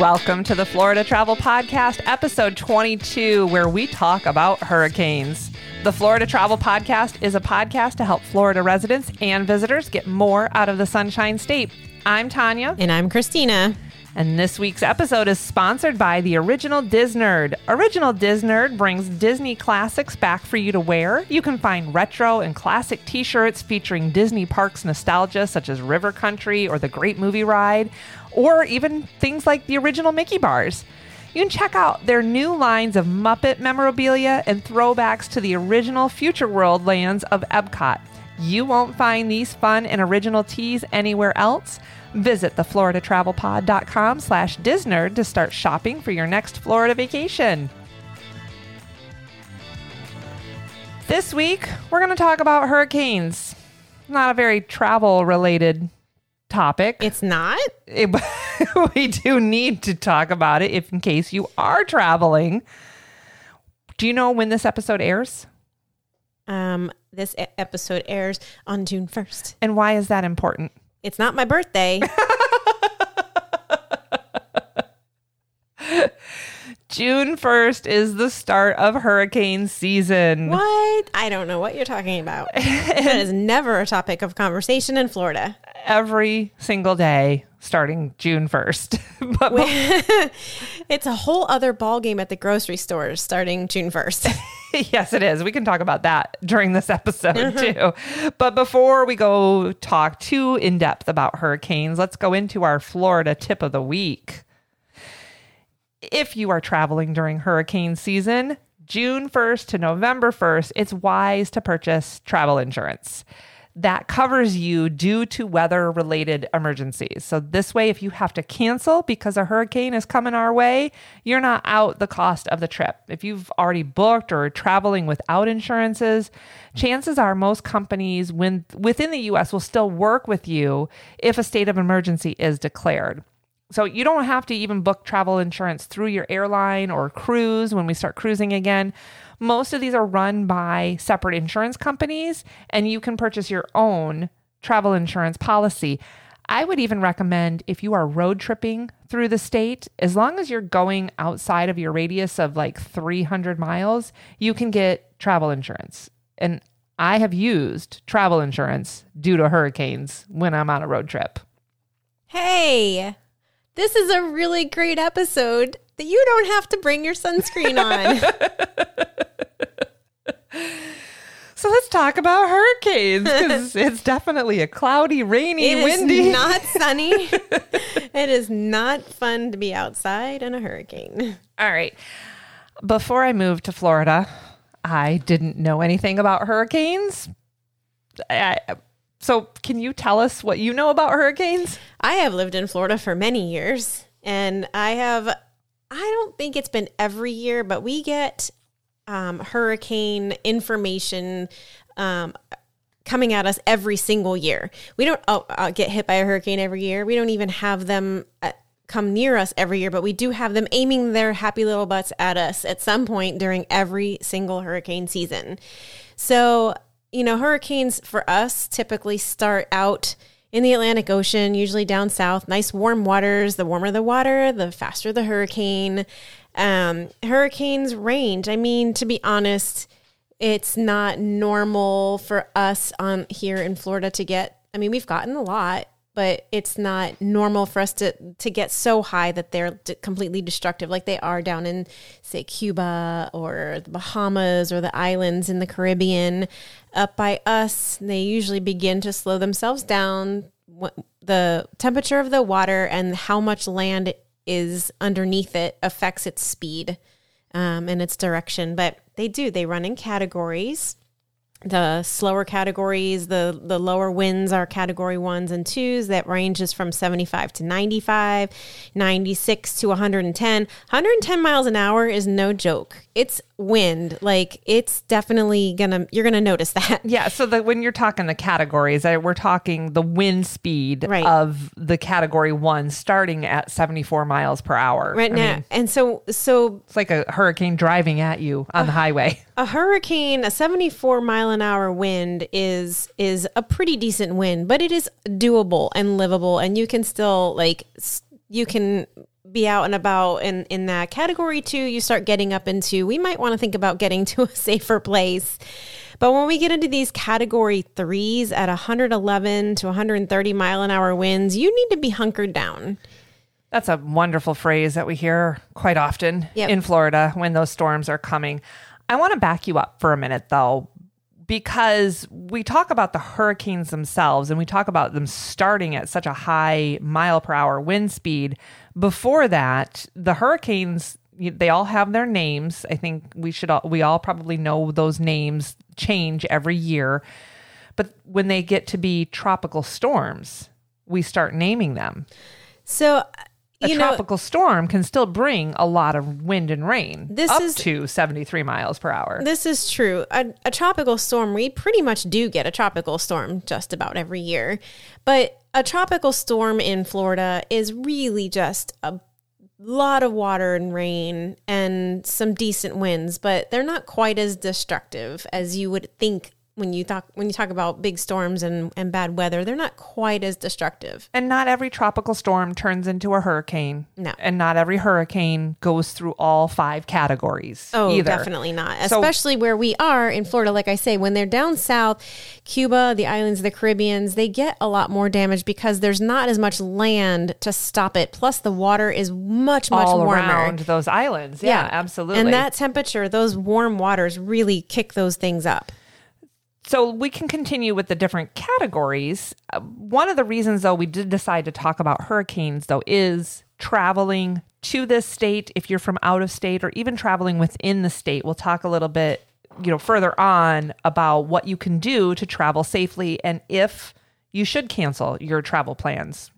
Welcome to the Florida Travel Podcast, episode 22, where we talk about hurricanes. The Florida Travel Podcast is a podcast to help Florida residents and visitors get more out of the Sunshine State. I'm Tanya. And I'm Christina. And this week's episode is sponsored by the Original Disnerd. Original Disnerd brings Disney classics back for you to wear. You can find retro and classic t shirts featuring Disney parks nostalgia, such as River Country or the Great Movie Ride, or even things like the original Mickey bars. You can check out their new lines of Muppet memorabilia and throwbacks to the original Future World lands of Epcot. You won't find these fun and original tees anywhere else. Visit thefloridatravelpod.com slash disnerd to start shopping for your next Florida vacation. This week, we're going to talk about hurricanes. Not a very travel related topic. It's not? It, we do need to talk about it if in case you are traveling. Do you know when this episode airs? Um, this episode airs on June 1st. And why is that important? It's not my birthday. June 1st is the start of hurricane season. what? I don't know what you're talking about. that is never a topic of conversation in Florida. Every single day starting June 1st. but It's a whole other ball game at the grocery stores starting June 1st. yes, it is. We can talk about that during this episode mm-hmm. too. But before we go talk too in depth about hurricanes, let's go into our Florida tip of the week. If you are traveling during hurricane season, June 1st to November 1st, it's wise to purchase travel insurance that covers you due to weather related emergencies. So, this way, if you have to cancel because a hurricane is coming our way, you're not out the cost of the trip. If you've already booked or are traveling without insurances, chances are most companies when, within the US will still work with you if a state of emergency is declared. So you don't have to even book travel insurance through your airline or cruise when we start cruising again. Most of these are run by separate insurance companies, and you can purchase your own travel insurance policy. I would even recommend if you are road tripping through the state, as long as you're going outside of your radius of like 300 miles, you can get travel insurance. And I have used travel insurance due to hurricanes when I'm on a road trip. hey, this is a really great episode that you don't have to bring your sunscreen on. So let's talk about hurricanes because it's definitely a cloudy, rainy, It is windy. not sunny. it is not fun to be outside in a hurricane. All right. Before I moved to Florida, I didn't know anything about hurricanes. I, so, can you tell us what you know about hurricanes? I have lived in Florida for many years, and I have, I don't think it's been every year, but we get um, hurricane information. Um, coming at us every single year. We don't uh, uh, get hit by a hurricane every year. We don't even have them uh, come near us every year, but we do have them aiming their happy little butts at us at some point during every single hurricane season. So, you know, hurricanes for us typically start out in the Atlantic Ocean, usually down south, nice warm waters. The warmer the water, the faster the hurricane. Um, hurricanes range. I mean, to be honest, it's not normal for us on here in Florida to get. I mean, we've gotten a lot, but it's not normal for us to to get so high that they're d- completely destructive, like they are down in say Cuba or the Bahamas or the islands in the Caribbean. Up by us, they usually begin to slow themselves down. Wh- The temperature of the water and how much land is underneath it affects its speed um, and its direction. But they do, they run in categories. The slower categories, the, the lower winds are category ones and twos that ranges from 75 to 95, 96 to 110. 110 miles an hour is no joke. It's wind. Like it's definitely gonna, you're gonna notice that. Yeah, so the, when you're talking the categories, uh, we're talking the wind speed Right. of the category one starting at 74 miles per hour. Right I now. mean, and so, so it's like a hurricane driving at you on the highway. a hurricane a 74 mile an hour wind is is a pretty decent wind but it is doable and livable and you can still like you can be out and about in in that category 2 you start getting up into we might want to think about getting to a safer place but when we get into these category 3s at 111 to 130 mile an hour winds you need to be hunkered down That's a wonderful phrase that we hear quite often Yep. in Florida when those storms are coming. I want to back you up for a minute though, because we talk about the hurricanes themselves and we talk about them starting at such a high mile per hour wind speed. Before that, the hurricanes they all have their names. I think we should all, we all probably know those names change every year. But when they get to be tropical storms, we start naming them so a you know tropical storm can still bring a lot of wind and rain This up is- to 73 miles per hour This is true. A, a tropical storm, we pretty much do get a tropical storm just about every year. But a tropical storm in Florida is really just a lot of water and rain and some decent winds, but they're not quite as destructive as you would think when you talk when you talk about big storms and, and bad weather. They're not quite as destructive. and not every tropical storm turns into a hurricane No. and not every hurricane goes through all five categories Oh, either definitely not. So- Especially where we are in Florida. Like I say, when they're down south, Cuba, the islands of the Caribbeans, they get a lot more damage because there's not as much land to stop it. Plus, the water is much, much all warmer. around those islands yeah, absolutely And that temperature, those warm waters really kick those things up. So we can continue with the different categories. Uh, one of the reasons, though, we did decide to talk about hurricanes, though, is traveling to this state. If you're from out of state or even traveling within the state, we'll talk a little bit, you know, further on about what you can do to travel safely and if you should cancel your travel plans.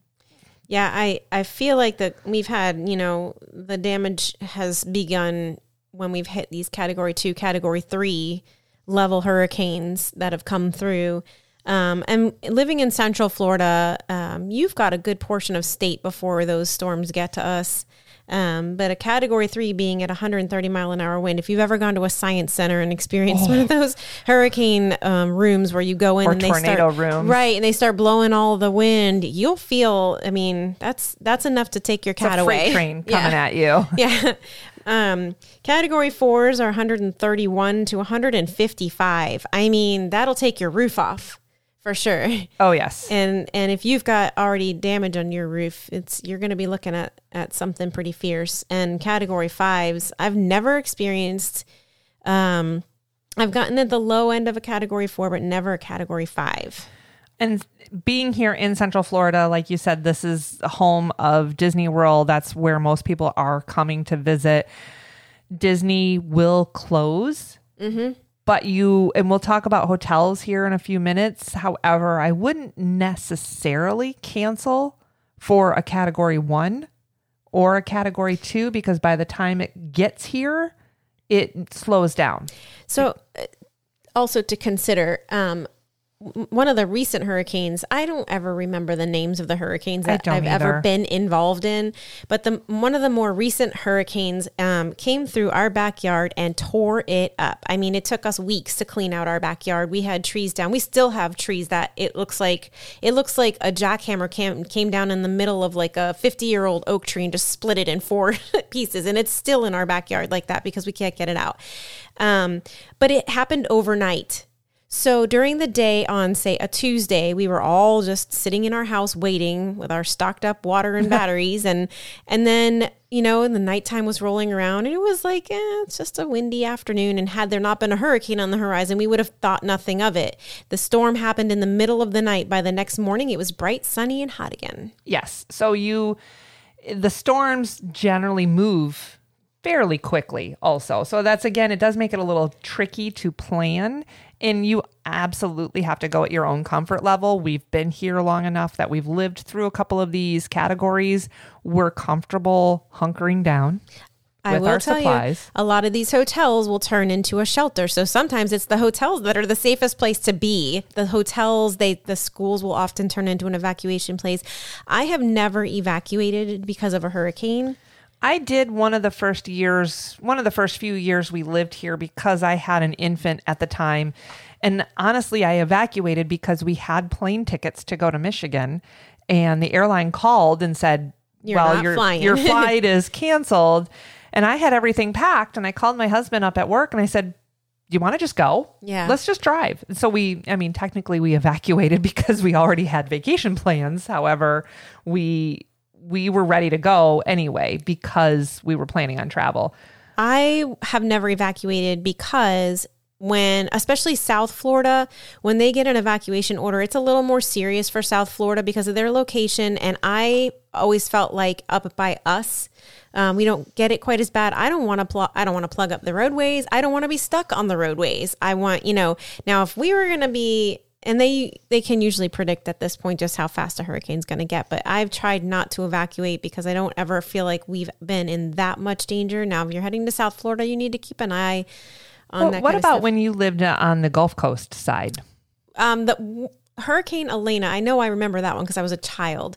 Yeah, I, I feel like that we've had, you know, the damage has begun when we've hit these category two, category three level hurricanes that have come through. Um, and living in Central Florida, um, you've got a good portion of state before those storms get to us. Um, but a category three being at 130 mile an hour wind. If you've ever gone to a science center and experienced one of those hurricane um, rooms where you go in Or and they tornado start rooms. right, and they start blowing all the wind, you'll feel. I mean, that's that's enough to take your cat freight away. train Yeah. coming at you. Yeah. Um, category fours are 131 to 155. I mean, that'll take your roof off for sure. Oh, yes. And and if you've got already damage on your roof, it's you're going to be looking at at something pretty fierce. And category fives, I've never experienced. Um, I've gotten at the low end of a category four, but never a category five. And being here in Central Florida, like you said, this is the home of Disney World. That's where most people are coming to visit. Disney will close. But you, and we'll talk about hotels here in a few minutes. However, I wouldn't necessarily cancel for a category one or a category two because by the time it gets here, it slows down. So, uh, also to consider, um, one of the recent hurricanes, I don't ever remember the names of the hurricanes that I've ever been involved in, but the one of the more recent hurricanes um, came through our backyard and tore it up. I mean, it took us weeks to clean out our backyard. We had trees down. We still have trees that it looks like it looks like a jackhammer came came down in the middle of like a 50 year old oak tree and just split it in four pieces, and it's still in our backyard like that because we can't get it out. Um, but it happened overnight. So during the day on, say, a Tuesday, we were all just sitting in our house waiting with our stocked up water and batteries, and and then you know, the nighttime was rolling around, and it was like, eh, it's just a windy afternoon. And had there not been a hurricane on the horizon, we would have thought nothing of it. The storm happened in the middle of the night. By the next morning, it was bright, sunny, and hot again. Yes. So you, the storms generally move fairly quickly, also. So that's again, it does make it a little tricky to plan. And you absolutely have to go at your own comfort level. We've been here long enough that we've lived through a couple of these categories. We're comfortable hunkering down. I with will our tell supplies. you, a lot of these hotels will turn into a shelter. So sometimes it's the hotels that are the safest place to be. The hotels, they the schools will often turn into an evacuation place. I have never evacuated because of a hurricane. I did one of the first years, one of the first few years we lived here because I had an infant at the time. And honestly, I evacuated because we had plane tickets to go to Michigan. And the airline called and said, You're well, your flying. your flight is canceled. And I had everything packed and I called my husband up at work and I said, "Do you want to just go? Yeah. Let's just drive." And so we I mean, technically we evacuated because we already had vacation plans. However, we we were ready to go anyway because we were planning on travel. I have never evacuated because when, especially South Florida, when they get an evacuation order, it's a little more serious for South Florida because of their location. And I always felt like up by us, um, we don't get it quite as bad. I don't want to pl- I don't want to plug up the roadways. I don't want to be stuck on the roadways. I want you know now if we were going to be and they they can usually predict at this point just how fast a hurricane's going to get but i've tried not to evacuate because i don't ever feel like we've been in that much danger. Now if you're heading to south florida you need to keep an eye on Well, that what about when you lived uh, on the Gulf Coast side? um the w- hurricane elena i know i remember that one because i was a child.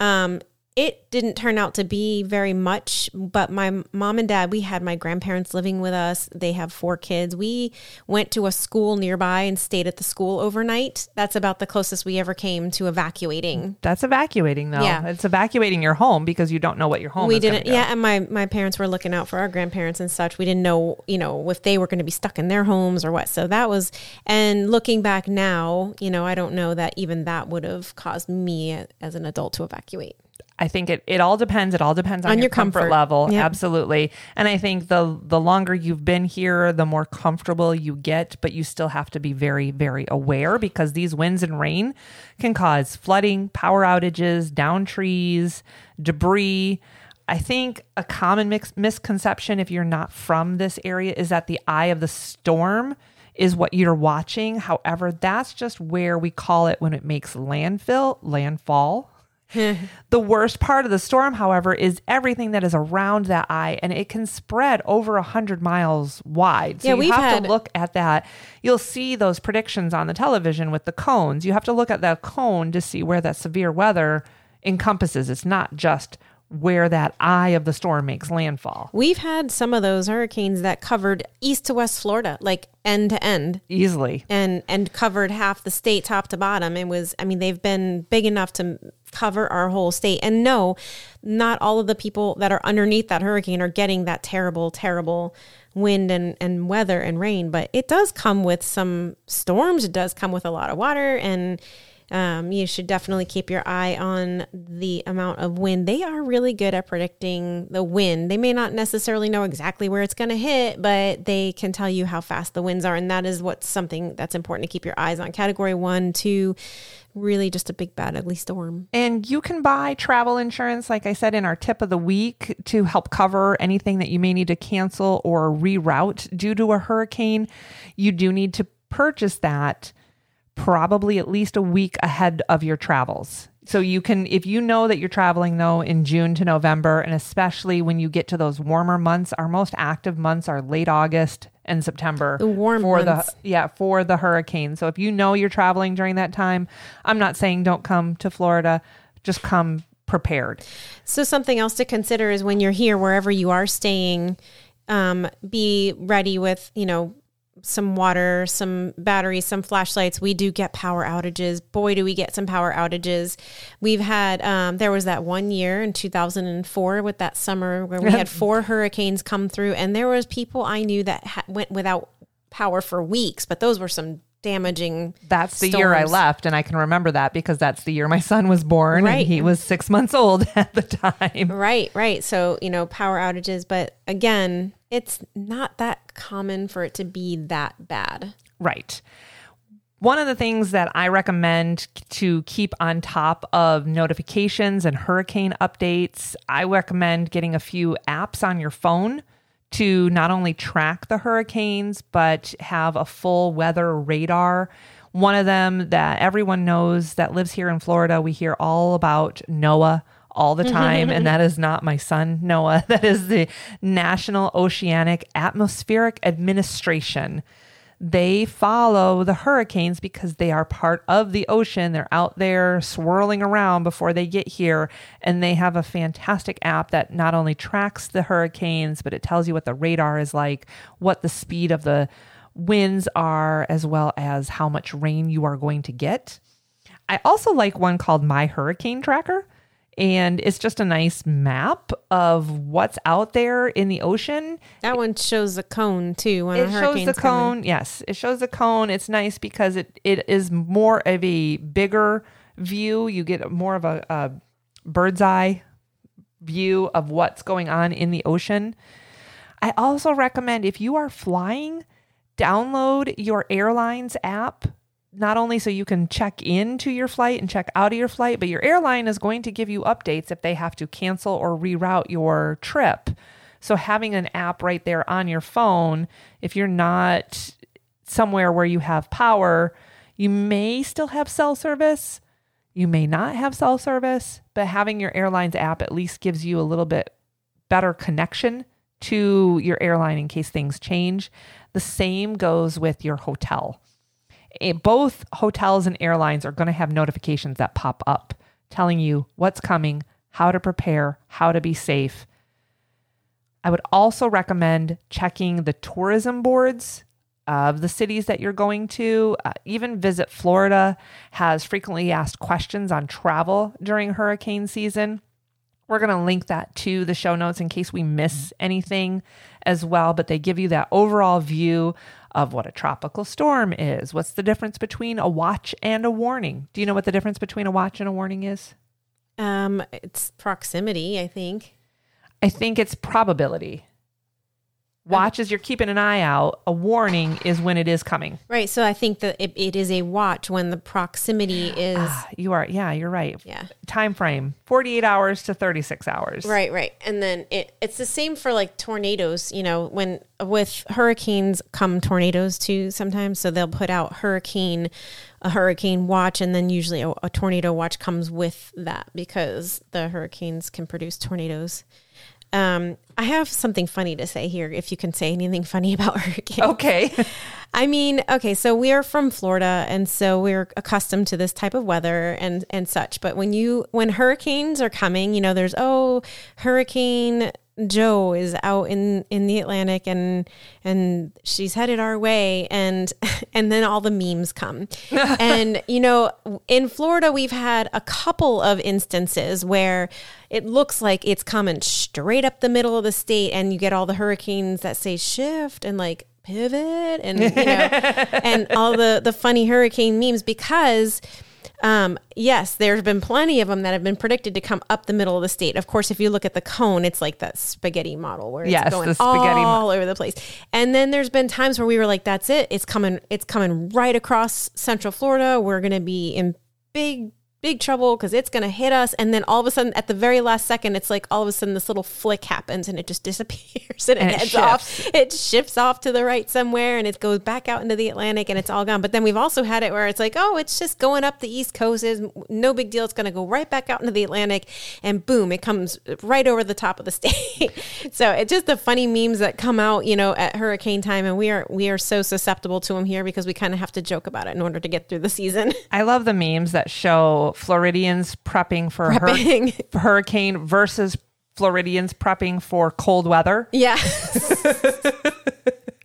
Um it didn't turn out to be very much, but my mom and dad, we had my grandparents living with us. They have four kids. We went to a school nearby and stayed at the school overnight. That's about the closest we ever came to evacuating. That's evacuating though. Yeah. It's evacuating your home because you don't know what your home we didn't yeah and my my parents were looking out for our grandparents and such we didn't know you know if they were going to be stuck in their homes or what so that was and looking back now you know i don't know that even that would have caused me as an adult to evacuate I think it, it all depends. It all depends on, On your, your comfort, comfort. level. Yep. Absolutely. And I think the the longer you've been here, the more comfortable you get, but you still have to be very, very aware because these winds and rain can cause flooding, power outages, down trees, debris. I think a common mix, misconception if you're not from this area is that the eye of the storm is what you're watching. However, that's just where we call it when it makes landfill, landfall. The worst part of the storm, however, is everything that is around that eye, and it can spread over a hundred miles wide. So Yeah, you have had- to look at that. You'll see those predictions on the television with the cones. You have to look at that cone to see where that severe weather encompasses. It's not just where that eye of the storm makes landfall we've had some of those hurricanes that covered east to west florida like end to end easily. and and covered half the state top to bottom it was i mean they've been big enough to cover our whole state. And no not all of the people that are underneath that hurricane are getting that terrible terrible wind and, and weather and rain but it does come with some storms. It does come with a lot of water and um, you should definitely keep your eye on the amount of wind. They are really good at predicting the wind. They may not necessarily know exactly where it's going to hit, but they can tell you how fast the winds are. And that is what's something that's important to keep your eyes on. Category one, two, really just a big, bad, ugly storm. And you can buy travel insurance, like I said, in our tip of the week to help cover anything that you may need to cancel or reroute due to a hurricane. You do need to purchase that probably at least a week ahead of your travels. So you can, if you know that you're traveling though in June to November, and especially when you get to those warmer months, our most active months are late August and September. The warm for months. the yeah for the hurricane. So if you know you're traveling during that time, I'm not saying don't come to Florida, just come prepared. So something else to consider is when you're here, wherever you are staying, um, be ready with you know some water, some batteries, some flashlights. We do get power outages. Boy, do we get some power outages. We've had um, there was that one year in 2004 with that summer where we had four hurricanes come through, and there was people I knew that ha- went without power for weeks. But those were some damaging. That's the year I left, and I can remember that because that's the year my son was born, Right. and he was six months old at the time. Right, right. So, you know, power outages, but again, it's not that common for it to be that bad. Right. One of the things that I recommend to keep on top of notifications and hurricane updates, I recommend getting a few apps on your phone to not only track the hurricanes, but have a full weather radar. One of them that everyone knows that lives here in Florida, we hear all about NOAA all the mm-hmm, time, and mm-hmm. that is not my son, Noah. That is the National Oceanic Atmospheric Administration they follow the hurricanes because they are part of the ocean. They're out there swirling around before they get here. And they have a fantastic app that not only tracks the hurricanes, but it tells you what the radar is like, what the speed of the winds are, as well as how much rain you are going to get. I also like one called My Hurricane Tracker. And it's just a nice map of what's out there in the ocean. That one shows the cone too. A It shows the coming. cone. Yes, it shows the cone. It's nice because it, it is more of a bigger view. You get more of a, a bird's eye view of what's going on in the ocean. I also recommend if you are flying, download your airline's app. Not only so you can check into your flight and check out of your flight, but your airline is going to give you updates if they have to cancel or reroute your trip. So having an app right there on your phone, if you're not somewhere where you have power, you may still have cell service. You may not have cell service, but having your airline's app at least gives you a little bit better connection to your airline in case things change. The same goes with your hotel. Both hotels and airlines are going to have notifications that pop up telling you what's coming, how to prepare, how to be safe. I would also recommend checking the tourism boards of the cities that you're going to. Uh, even Visit Florida has frequently asked questions on travel during hurricane season. We're going to link that to the show notes in case we miss anything as well, but they give you that overall view of what a tropical storm is. What's the difference between a watch and a warning? Do you know what the difference between a watch and a warning is? Um, it's proximity, I think. I think it's probability. Watch as you're keeping an eye out. A warning is when it is coming. Right. So I think that it, it is a watch when the proximity is. Ah, you are, yeah, you're right. Yeah. Time frame 48 hours to 36 hours. Right, right. And then it, it's the same for like tornadoes, you know, when with hurricanes come tornadoes too sometimes. So they'll put out hurricane, a hurricane watch, and then usually a, a tornado watch comes with that because the hurricanes can produce tornadoes. Um, I have something funny to say here, if you can say anything funny about hurricanes. Okay. I mean, okay, so we are from Florida and so we're accustomed to this type of weather and and such. But when you when hurricanes are coming, you know, there's oh, hurricane Joe is out in in the Atlantic and and she's headed our way and and then all the memes come. and you know, in Florida we've had a couple of instances where it looks like it's coming straight up the middle of the state and you get all the hurricanes that say shift and like pivot and you know and all the the funny hurricane memes because um, yes, there's been plenty of them that have been predicted to come up the middle of the state. Of course, if you look at the cone, it's like that spaghetti model where it's Yes, going spaghetti mo- all over the place. And then there's been times where we were like, "That's it. It's coming. It's coming right across Central Florida. We're going to be in big." Big trouble because it's going to hit us. And then all of a sudden, at the very last second, it's like all of a sudden this little flick happens and it just disappears and it And it heads off. It shifts off to the right somewhere and it goes back out into the Atlantic and it's all gone. But then we've also had it where it's like, oh, it's just going up the East Coast. Is no big deal. It's going to go right back out into the Atlantic and boom, it comes right over the top of the state. so it's just the funny memes that come out, you know, at hurricane time. And we are, we are so susceptible to them here because we kind of have to joke about it in order to get through the season. I love the memes that show Floridians prepping for hur- hurricane versus Floridians prepping for cold weather. yeah.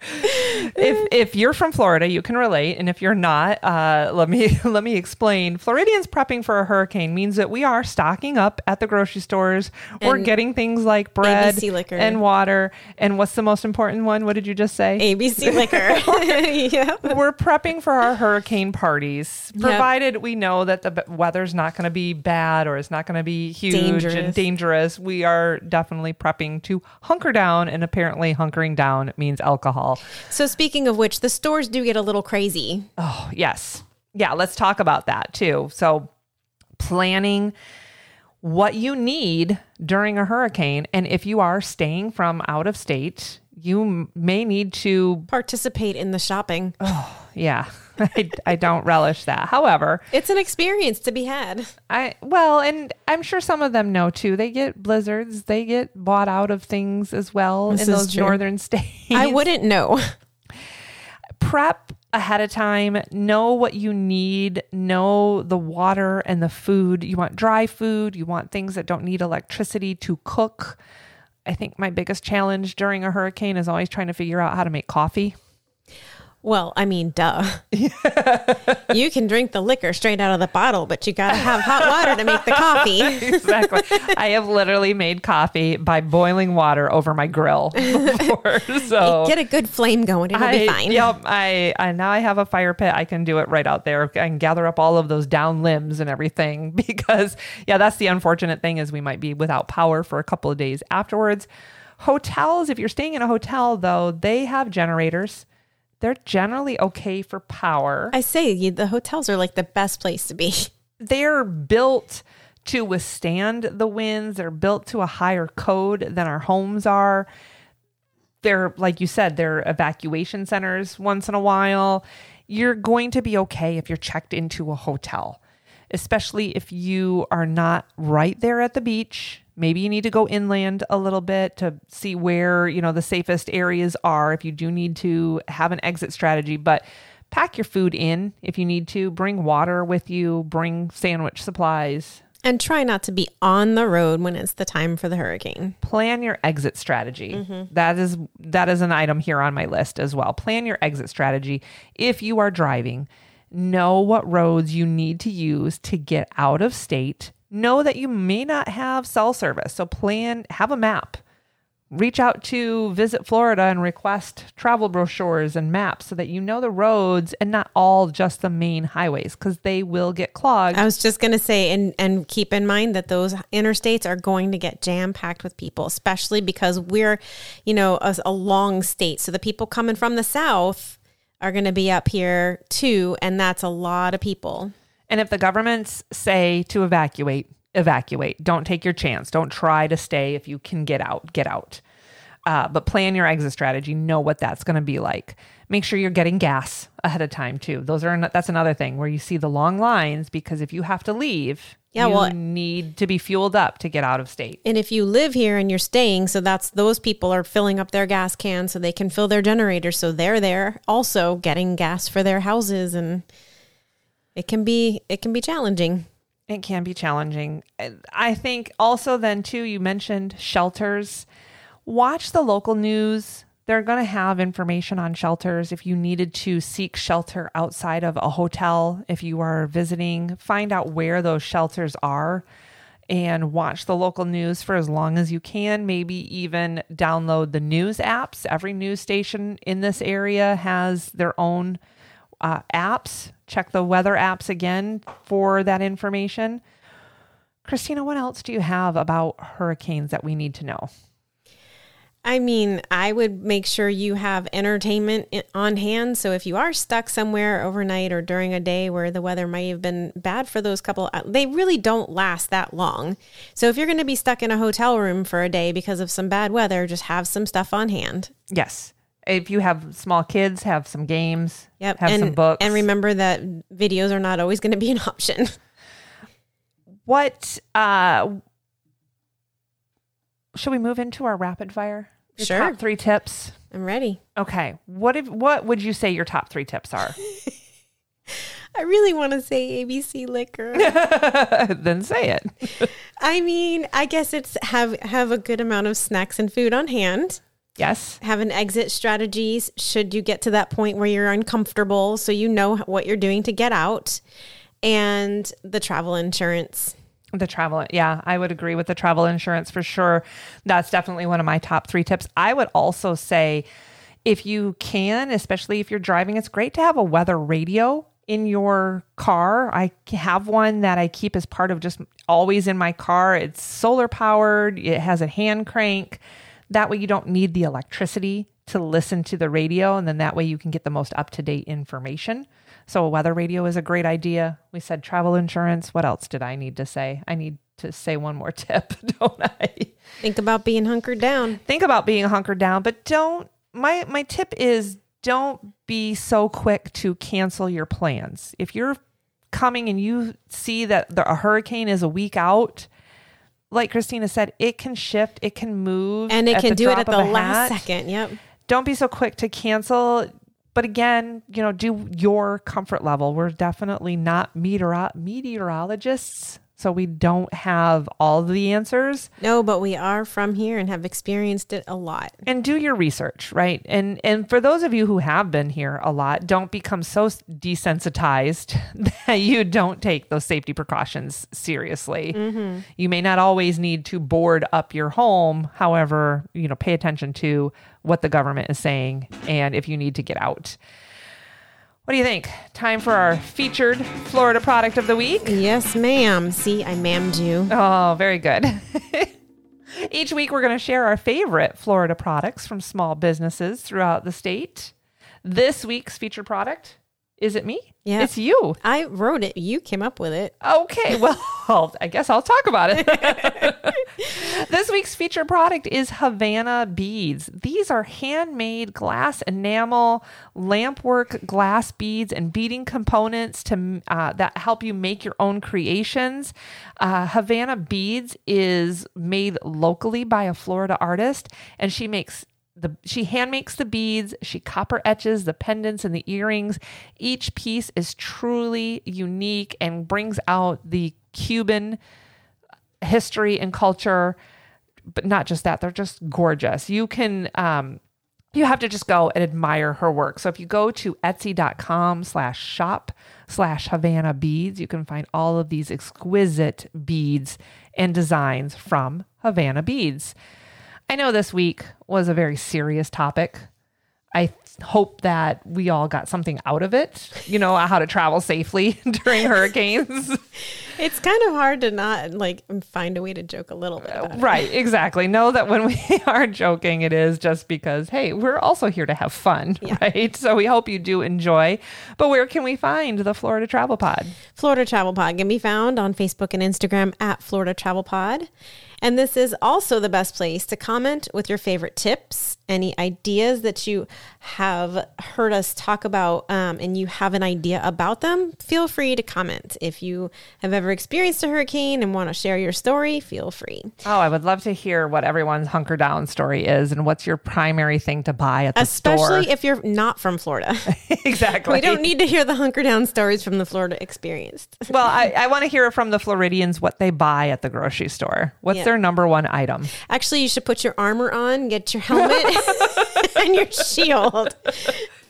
if if you're from Florida, you can relate, and if you're not, uh, let me let me explain. Floridians prepping for a hurricane means that we are stocking up at the grocery stores. We're getting things like bread ABC liquor. and water. And what's the most important one? What did you just say? ABC liquor. yeah. We're prepping for our hurricane parties, provided we know that the weather's not going to be bad or it's not going to be huge Dangerous. and dangerous. We are definitely prepping to hunker down, and apparently, hunkering down means alcohol. So speaking of which, the stores do get a little crazy. Oh, yes. Yeah, let's talk about that too. So, planning what you need during a hurricane. And if you are staying from out of state, you may need to, Participate in the shopping. Oh, yeah, I, I don't relish that. However, It's an experience to be had. I, well, and I'm sure some of them know too. They get blizzards, they get bought out of things as well This in those true. northern states. I wouldn't know. prep ahead of time, know what you need, know the water and the food. You want dry food, you want things that don't need electricity to cook. I think my biggest challenge during a hurricane is always trying to figure out how to make coffee. Well, I mean, duh. you can drink the liquor straight out of the bottle, but you got to have hot water to make the coffee. exactly. I have literally made coffee by boiling water over my grill before. So Get a good flame going. It'll I, be fine. Yep. I, I now I have a fire pit. I can do it right out there. I can gather up all of those down limbs and everything because yeah, that's the unfortunate thing is we might be without power for a couple of days afterwards. Hotels, if you're staying in a hotel though, they have generators. They're generally okay for power. I say the hotels are like the best place to be. they're built to withstand the winds. They're built to a higher code than our homes are. They're, like you said, they're evacuation centers once in a while. You're going to be okay if you're checked into a hotel, especially if you are not right there at the beach. Maybe you need to go inland a little bit to see where, you know, the safest areas are if you do need to have an exit strategy, but pack your food in if you need to, bring water with you, bring sandwich supplies, And try not to be on the road when it's the time for the hurricane. plan your exit strategy. Mm-hmm. That is that is an item here on my list as well. Plan your exit strategy if you are driving. Know what roads you need to use to get out of state. Know that you may not have cell service. So plan have a map. Reach out to Visit Florida and request travel brochures and maps so that you know the roads and not all just the main highways because they will get clogged. I was just going to say, and, and keep in mind that those interstates are going to get jam packed with people, especially because we're, you know, a, a long state. So the people coming from the south are going to be up here too. And that's a lot of people. And if the governments say to evacuate, evacuate. Don't take your chance. Don't try to stay. If you can get out, get out. Uh, but plan your exit strategy. Know what that's going to be like. Make sure you're getting gas ahead of time too. Those are that's another thing where you see the long lines because if you have to leave, Yeah, you well- need to be fueled up to get out of state. And if you live here and you're staying, so that's those people are filling up their gas cans so they can fill their generators. So they're there also getting gas for their houses and it can be it can be challenging. It can be challenging. I think also then too you mentioned shelters. Watch the local news. They're going to have information on shelters if you needed to seek shelter outside of a hotel if you are visiting, find out where those shelters are and watch the local news for as long as you can. Maybe even download the news apps. Every news station in this area has their own uh, apps. Check the weather apps again for that information. Christina, what else do you have about hurricanes that we need to know? I mean, I would make sure you have entertainment on hand. So if you are stuck somewhere overnight or during a day where the weather might have been bad for those couple, uh, they really don't last that long. So if you're going to be stuck in a hotel room for a day because of some bad weather, just have some stuff on hand. Yes. If you have small kids, have some games, Yep. have and, some books. And remember that videos are not always going to be an option. what uh should we move into our rapid fire? Your Sure. Top three tips. I'm ready. Okay. What if what would you say your top three tips are? I really want to say ABC liquor. then say it. I mean, I guess it's have have a good amount of snacks and food on hand. Yes. Have an exit strategies should you get to that point where you're uncomfortable so you know what you're doing to get out and the travel insurance. The travel, yeah, I would agree with the travel insurance for sure. That's definitely one of my top three tips. I would also say, if you can, especially if you're driving, it's great to have a weather radio in your car. I have one that I keep as part of just always in my car. It's solar powered, it has a hand crank. That way, you don't need the electricity to listen to the radio. And then that way, you can get the most up to date information. So, a weather radio is a great idea. We said travel insurance. What else did I need to say? I need to say one more tip, don't I? Think about being hunkered down. Think about being hunkered down, but don't. My my tip is don't be so quick to cancel your plans. If you're coming and you see that the, a hurricane is a week out, like Christina said, it can shift, it can move, And it can do it at the last hat second. Yep. don't be so quick to cancel. But again, you know, do your comfort level. We're definitely not meteoro- meteorologists. So we don't have all the answers. No, but we are from here and have experienced it a lot. And do your research, right? And and for those of you who have been here a lot, don't become so desensitized that you don't take those safety precautions seriously. Mm-hmm. You may not always need to board up your home. However, you know, pay attention to what the government is saying and if you need to get out. What do you think? Time for our featured Florida product of the week? Yes, ma'am. See, I mammed you. Oh, very good. Each week, we're going to share our favorite Florida products from small businesses throughout the state. This week's featured product is it me? Yeah. It's you. I wrote it. You came up with it. Okay, well, I guess I'll talk about it. this week's featured product is Havana beads. These are handmade glass enamel, lampwork glass beads, and beading components to uh, that help you make your own creations. Uh, Havana beads is made locally by a Florida artist, and she makes the she hand makes the beads she copper etches the pendants and the earrings. Each piece is truly unique and brings out the cuban history and culture. But not just that they're just gorgeous. You can um you have to just go and admire her work. So if you go to etsy.com slash shop slash havana beads you can find all of these exquisite beads and designs from havana beads I know this week was a very serious topic. I th- hope that we all got something out of it, you know, how to travel safely during hurricanes. It's kind of hard to not like find a way to joke a little bit. About it. right, exactly. Know that when we are joking, it is just because, hey, we're also here to have fun, Yeah. right? So we hope you do enjoy. But where can we find the Florida Travel Pod? Florida Travel Pod can be found on Facebook and Instagram at Florida Travel Pod. And this is also the best place to comment with your favorite tips, any ideas that you have heard us talk about, um, and you have an idea about them. Feel free to comment. If you have ever experienced a hurricane and want to share your story, feel free. Oh, I would love to hear what everyone's hunker down story is and what's your primary thing to buy at the Especially store. Especially if you're not from Florida. exactly. we don't need to hear the hunker down stories from the Florida experience. Well, I, I want to hear from the Floridians what they buy at the grocery store. What's Yeah. their number one item? Actually, you should put your armor on, get your helmet and your shield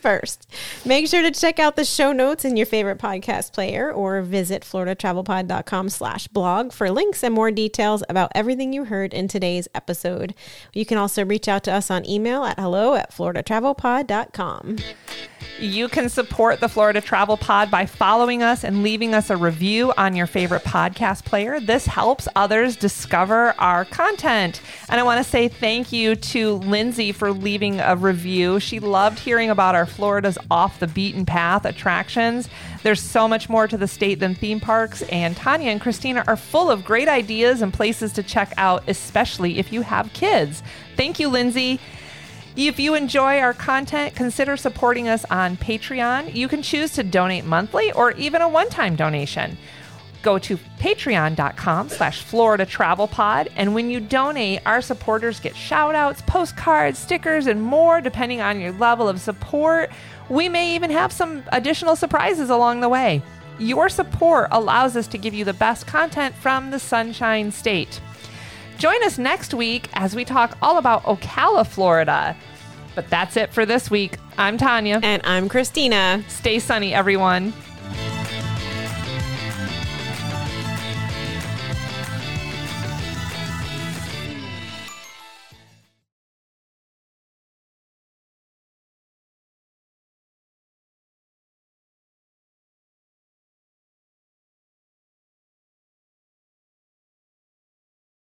first. Make sure to check out the show notes in your favorite podcast player or visit floridatravelpod.com slash blog for links and more details about everything you heard in today's episode. You can also reach out to us on email at hello at floridatravelpod.com. You can support the Florida Travel Pod by following us and leaving us a review on your favorite podcast player. This helps others discover our content. And I want to say thank you to Lindsay for leaving a review. She loved hearing about our Florida's off the beaten path attractions. There's so much more to the state than theme parks, and Tanya and Christina are full of great ideas and places to check out, especially if you have kids. Thank you, Lindsay. If you enjoy our content, consider supporting us on Patreon. You can choose to donate monthly or even a one-time donation. Go to patreon.com slash Florida Travel Pod. And when you donate, our supporters get shout outs, postcards, stickers, and more depending on your level of support. We may even have some additional surprises along the way. Your support allows us to give you the best content from the Sunshine State. Join us next week as we talk all about Ocala, Florida. But that's it for this week. I'm Tanya. And I'm Christina. Stay sunny, everyone.